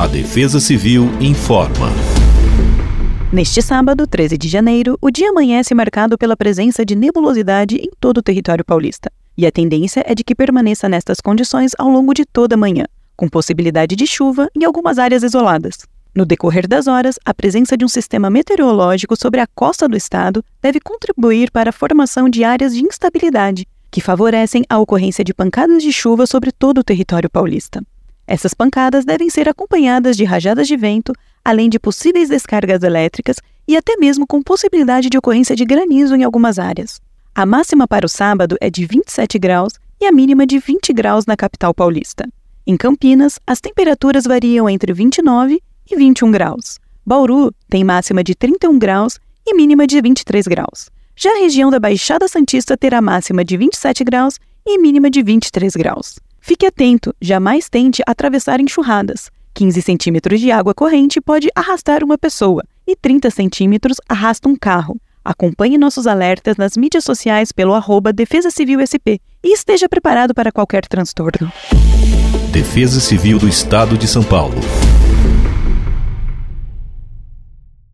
A Defesa Civil informa. Neste sábado, 13 de janeiro, o dia amanhece marcado pela presença de nebulosidade em todo o território paulista. E a tendência é de que permaneça nestas condições ao longo de toda a manhã, com possibilidade de chuva em algumas áreas isoladas. No decorrer das horas, a presença de um sistema meteorológico sobre a costa do estado deve contribuir para a formação de áreas de instabilidade, que favorecem a ocorrência de pancadas de chuva sobre todo o território paulista. Essas pancadas devem ser acompanhadas de rajadas de vento, além de possíveis descargas elétricas e até mesmo com possibilidade de ocorrência de granizo em algumas áreas. A máxima para o sábado é de 27 graus e a mínima de 20 graus na capital paulista. Em Campinas, as temperaturas variam entre 29 e 21 graus. Bauru tem máxima de 31 graus e mínima de 23 graus. Já a região da Baixada Santista terá máxima de 27 graus e mínima de 23 graus. Fique atento, jamais tente atravessar enxurradas. 15 centímetros de água corrente pode arrastar uma pessoa e 30 centímetros arrasta um carro. Acompanhe nossos alertas nas mídias sociais pelo arroba Defesa Civil SP e esteja preparado para qualquer transtorno. Defesa Civil do Estado de São Paulo.